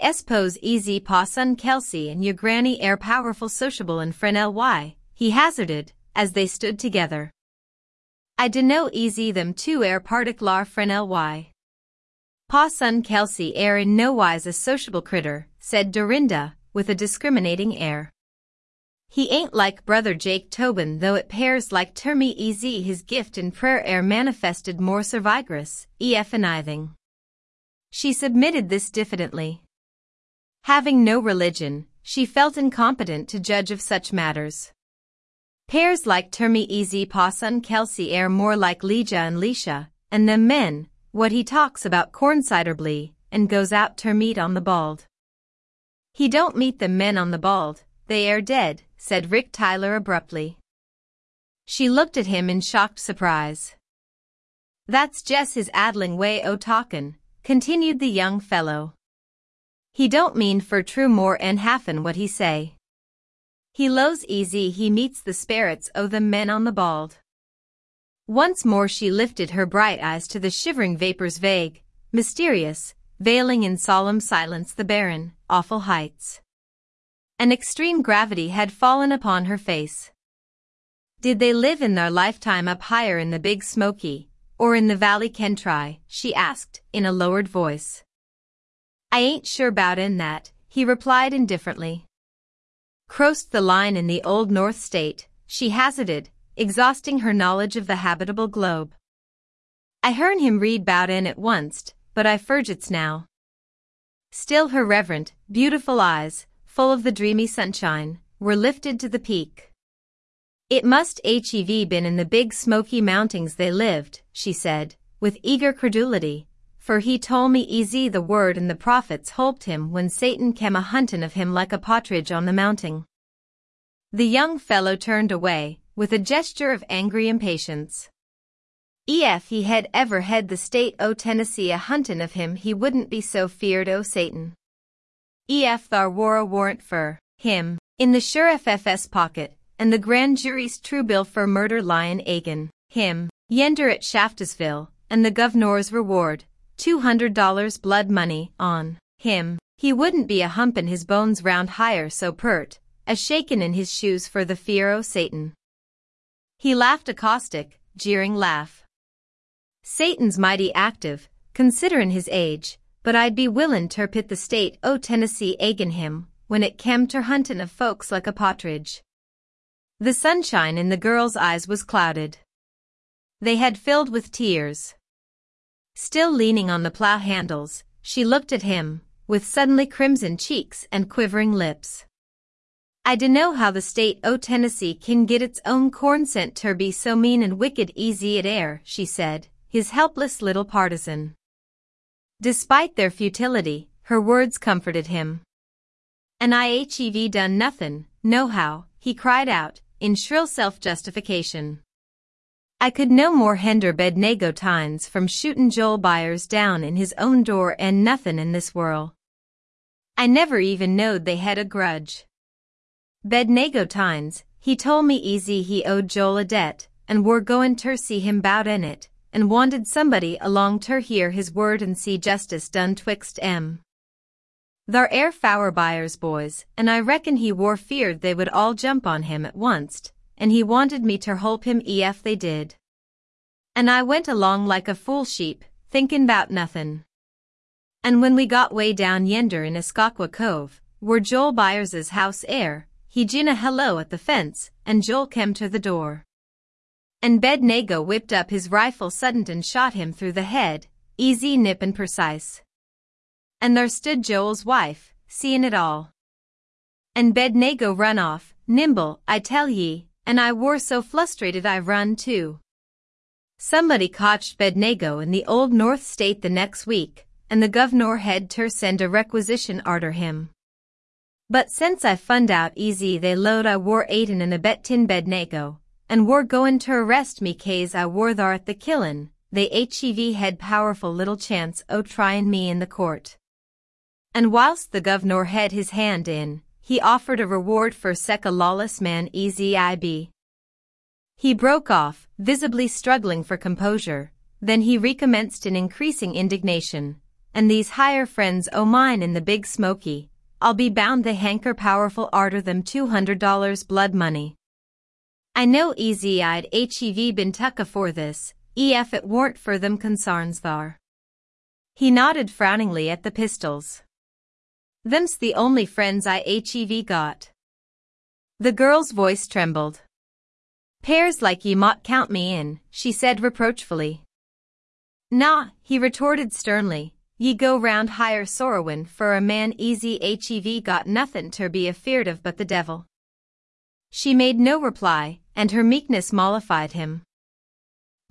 I suppose easy pa son Kelsey and your granny air powerful sociable and friend ly, he hazarded, as they stood together. I dunno easy them two air particular friend ly. Pa son Kelsey air in no wise a sociable critter, said Dorinda, with a discriminating air. He ain't like brother Jake Tobin though it pairs like termy easy his gift in prayer air manifested more survigrous, ef anything. She submitted this diffidently. Having no religion, she felt incompetent to judge of such matters. Pairs like termy easy son Kelsey air more like Lijah and Lisha, and them men, what he talks about corn blee, and goes out ter meet on the bald. He don't meet them men on the bald, they air dead, said Rick Tyler abruptly. She looked at him in shocked surprise. That's Jess his addling way o' talkin', continued the young fellow. He don't mean for true more en halfen what he say. He lows easy he meets the spirits o' the men on the bald. Once more she lifted her bright eyes to the shivering vapors vague, mysterious, veiling in solemn silence the barren, awful heights. An extreme gravity had fallen upon her face. Did they live in their lifetime up higher in the Big Smoky, or in the Valley Kentry? she asked, in a lowered voice. I ain't sure bout in that, he replied indifferently. Crossed the line in the old North State, she hazarded, exhausting her knowledge of the habitable globe. I hearn him read bout in at once, but I forgets now. Still her reverent, beautiful eyes, full of the dreamy sunshine, were lifted to the peak. It must hev been in the big smoky mountings they lived, she said, with eager credulity, for he told me easy the word and the prophets holped him when Satan came a huntin' of him like a partridge on the mounting. The young fellow turned away, with a gesture of angry impatience. Ef he had ever had the state o' Tennessee a huntin' of him he wouldn't be so feared o' Satan. EF thar wore a warrant for him in the sheriff FS pocket, and the grand jury's true bill for murder lyin' agin him yender at Shaftesville, and the governor's reward, $200 blood money on him. He wouldn't be a hump humpin' his bones round higher so pert, as shakin' in his shoes for the fear o' Satan. He laughed a caustic, jeering laugh. Satan's mighty active, considerin' his age, but I'd be willin' ter pit the state o' Tennessee agin him, when it kem ter huntin' of folks like a partridge. The sunshine in the girl's eyes was clouded. They had filled with tears. Still leaning on the plow handles, she looked at him, with suddenly crimson cheeks and quivering lips. I dunno how the state o' Tennessee kin get its own corn scent ter be so mean and wicked easy it air, she said, his helpless little partisan. Despite their futility, her words comforted him. And IHEV done nothin', nohow, he cried out, in shrill self-justification. I could no more hinder Bednego Tynes from shootin' Joel Byers down in his own door and nothin' in this world. I never even knowed they had a grudge. Bednego Tynes, he told me easy he owed Joel a debt, and were goin' ter see him bout in it, and wanted somebody along ter hear his word and see justice done twixt em. Thar air Fower Byers boys, and I reckon he war feared they would all jump on him at once, and he wanted me ter holp him ef they did. And I went along like a fool sheep, thinkin' bout nothin'. And when we got way down yender in Eskaqua Cove, where Joel Byers's house air, he gin a hello at the fence, and Joel kem ter the door and Bednego whipped up his rifle sudden and shot him through the head, easy nip and precise. And there stood Joel's wife, seein' it all. And Bednego run off, nimble, I tell ye, and I wor so flustrated I run too. Somebody cotched Bednego in the old North State the next week, and the governor had ter send a requisition arter him. But since I fund out easy they load I wor aidin' and abettin Bednego, and were goin' to arrest me case I were thar at the killin', they hev had powerful little chance o' tryin' me in the court. And whilst the governor had his hand in, he offered a reward for sec a lawless man be. He broke off, visibly struggling for composure, then he recommenced in increasing indignation. and these higher friends o' mine in the big smoky, I'll be bound they hanker powerful arter them $200 blood money. I know easy I'd hev been tuck afore this, ef it warn't for them consarns thar. He nodded frowningly at the pistols. Them's the only friends I hev got. The girl's voice trembled. Pairs like ye mought count me in, she said reproachfully. Nah, he retorted sternly, ye go round higher sorrowin' for a man easy hev got nothin' ter be afeard of but the devil. She made no reply, and her meekness mollified him.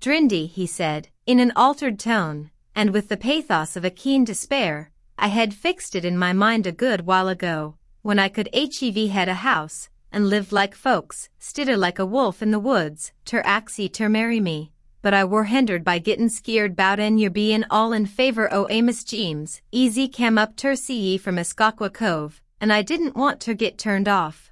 Drindy, he said, in an altered tone, and with the pathos of a keen despair, I had fixed it in my mind a good while ago, when I could hev had a house, and lived like folks, stidder like a wolf in the woods, ter axie ter marry me, but I were hindered by gittin' skeered bout en yer bein' all in favor o' Amos Jeems, easy cam up ter see ye from Eskaqua Cove, and I didn't want ter git turned off.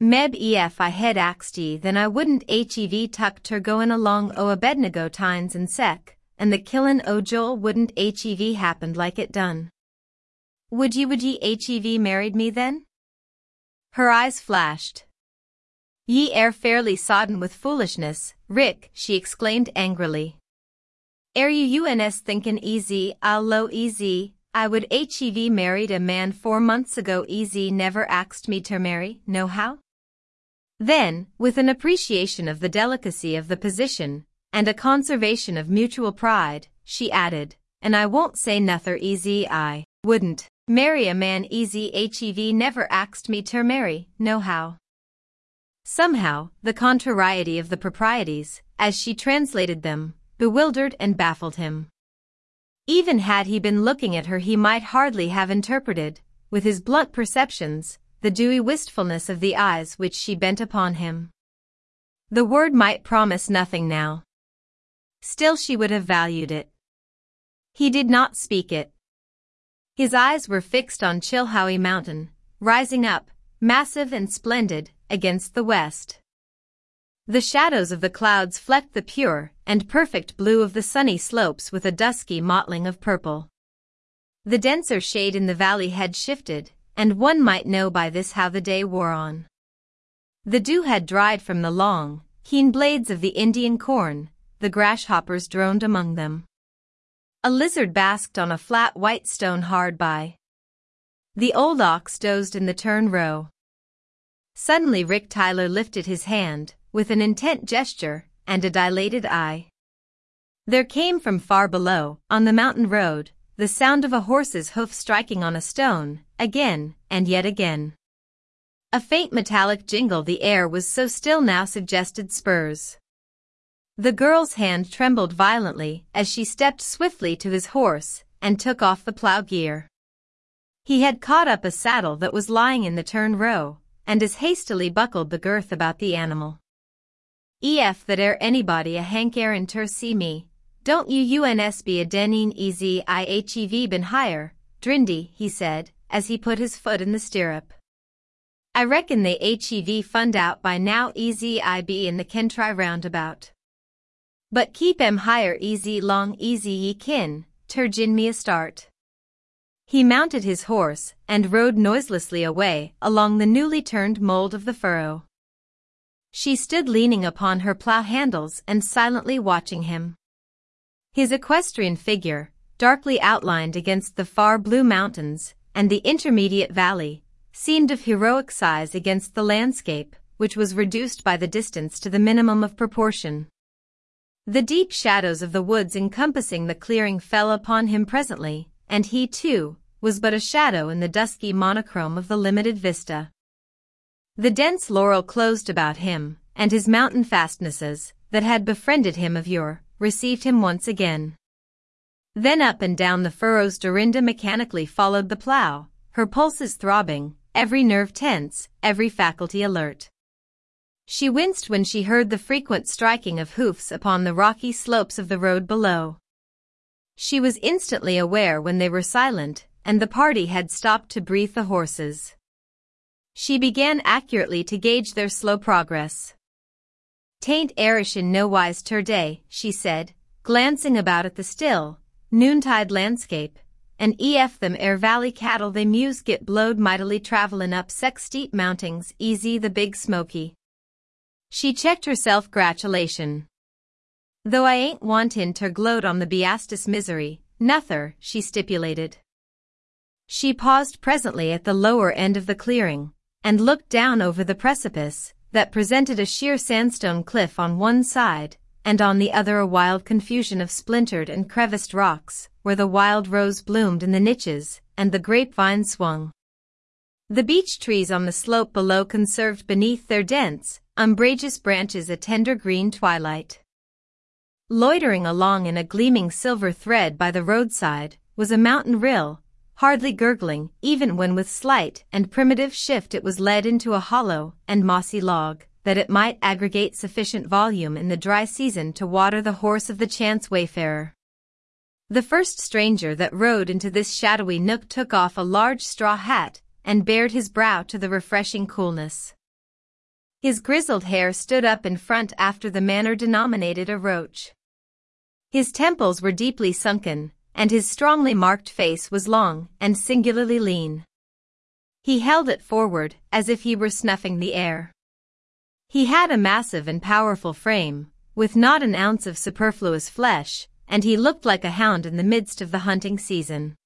Meb ef I hed axed ye then I wouldn't hev tuck ter goin' along oh, o Abednego Tynes and sec, and the killin' o Joel wouldn't hev happened like it done. Would ye would ye hev married me then? Her eyes flashed. Ye air fairly sodden with foolishness, Rick, she exclaimed angrily. Air you uns thinkin' easy, ah, I'll low easy, I would hev married a man four months ago easy never axed me ter marry, no how? Then, with an appreciation of the delicacy of the position, and a conservation of mutual pride, she added, and I won't say nother easy I wouldn't. Marry a man easy hev never axed me ter marry, no how. Somehow, the contrariety of the proprieties, as she translated them, bewildered and baffled him. Even had he been looking at her he might hardly have interpreted, with his blunt perceptions, the dewy wistfulness of the eyes which she bent upon him. The word might promise nothing now. Still she would have valued it. He did not speak it, his eyes were fixed on Chilhowee Mountain, rising up, massive and splendid, against the west. The shadows of the clouds flecked the pure and perfect blue of the sunny slopes with a dusky mottling of purple. The denser shade in the valley had shifted, and one might know by this how the day wore on. The dew had dried from the long, keen blades of the Indian corn, the grasshoppers droned among them. A lizard basked on a flat white stone hard by. The old ox dozed in the turn row. Suddenly Rick Tyler lifted his hand, with an intent gesture, and a dilated eye. There came from far below, on the mountain road, the sound of a horse's hoof striking on a stone, again, and yet again. A faint metallic jingle the air was so still now suggested spurs. The girl's hand trembled violently as she stepped swiftly to his horse and took off the plow gear. He had caught up a saddle that was lying in the turn row and as hastily buckled the girth about the animal. Ef that ere anybody a hank errand ter see me, don't you uns be a deneen easy i hev been higher, Drindy, he said, as he put his foot in the stirrup. I reckon they hev fund out by now easy i be in the Kentry roundabout. But keep em higher easy long easy ye kin, turgin me a start. He mounted his horse and rode noiselessly away along the newly turned mold of the furrow. She stood leaning upon her plow handles and silently watching him. His equestrian figure, darkly outlined against the far blue mountains and the intermediate valley, seemed of heroic size against the landscape, which was reduced by the distance to the minimum of proportion. The deep shadows of the woods encompassing the clearing fell upon him presently, and he, too, was but a shadow in the dusky monochrome of the limited vista. The dense laurel closed about him, and his mountain fastnesses, that had befriended him of yore, received him once again. Then up and down the furrows Dorinda mechanically followed the plow, her pulses throbbing, every nerve tense, every faculty alert. She winced when she heard the frequent striking of hoofs upon the rocky slopes of the road below. She was instantly aware when they were silent, and the party had stopped to breathe the horses. She began accurately to gauge their slow progress. Tain't airish in nowise ter day, she said, glancing about at the still, noontide landscape, and ef them air valley cattle they muse get blowed mightily travelin' up sex steep mountings easy the big smoky. She checked herself gratulation. Though I ain't wantin' ter gloat on the Beastus misery, nuther, she stipulated. She paused presently at the lower end of the clearing, and looked down over the precipice, that presented a sheer sandstone cliff on one side, and on the other a wild confusion of splintered and creviced rocks, where the wild rose bloomed in the niches, and the grapevine swung. The beech trees on the slope below conserved beneath their dense, umbrageous branches a tender green twilight. Loitering along in a gleaming silver thread by the roadside was a mountain rill, hardly gurgling, even when with slight and primitive shift it was led into a hollow and mossy log, that it might aggregate sufficient volume in the dry season to water the horse of the chance wayfarer. The first stranger that rode into this shadowy nook took off a large straw hat and bared his brow to the refreshing coolness. His grizzled hair stood up in front after the manner denominated a roach. His temples were deeply sunken, and his strongly marked face was long and singularly lean. He held it forward as if he were snuffing the air. He had a massive and powerful frame, with not an ounce of superfluous flesh, and he looked like a hound in the midst of the hunting season.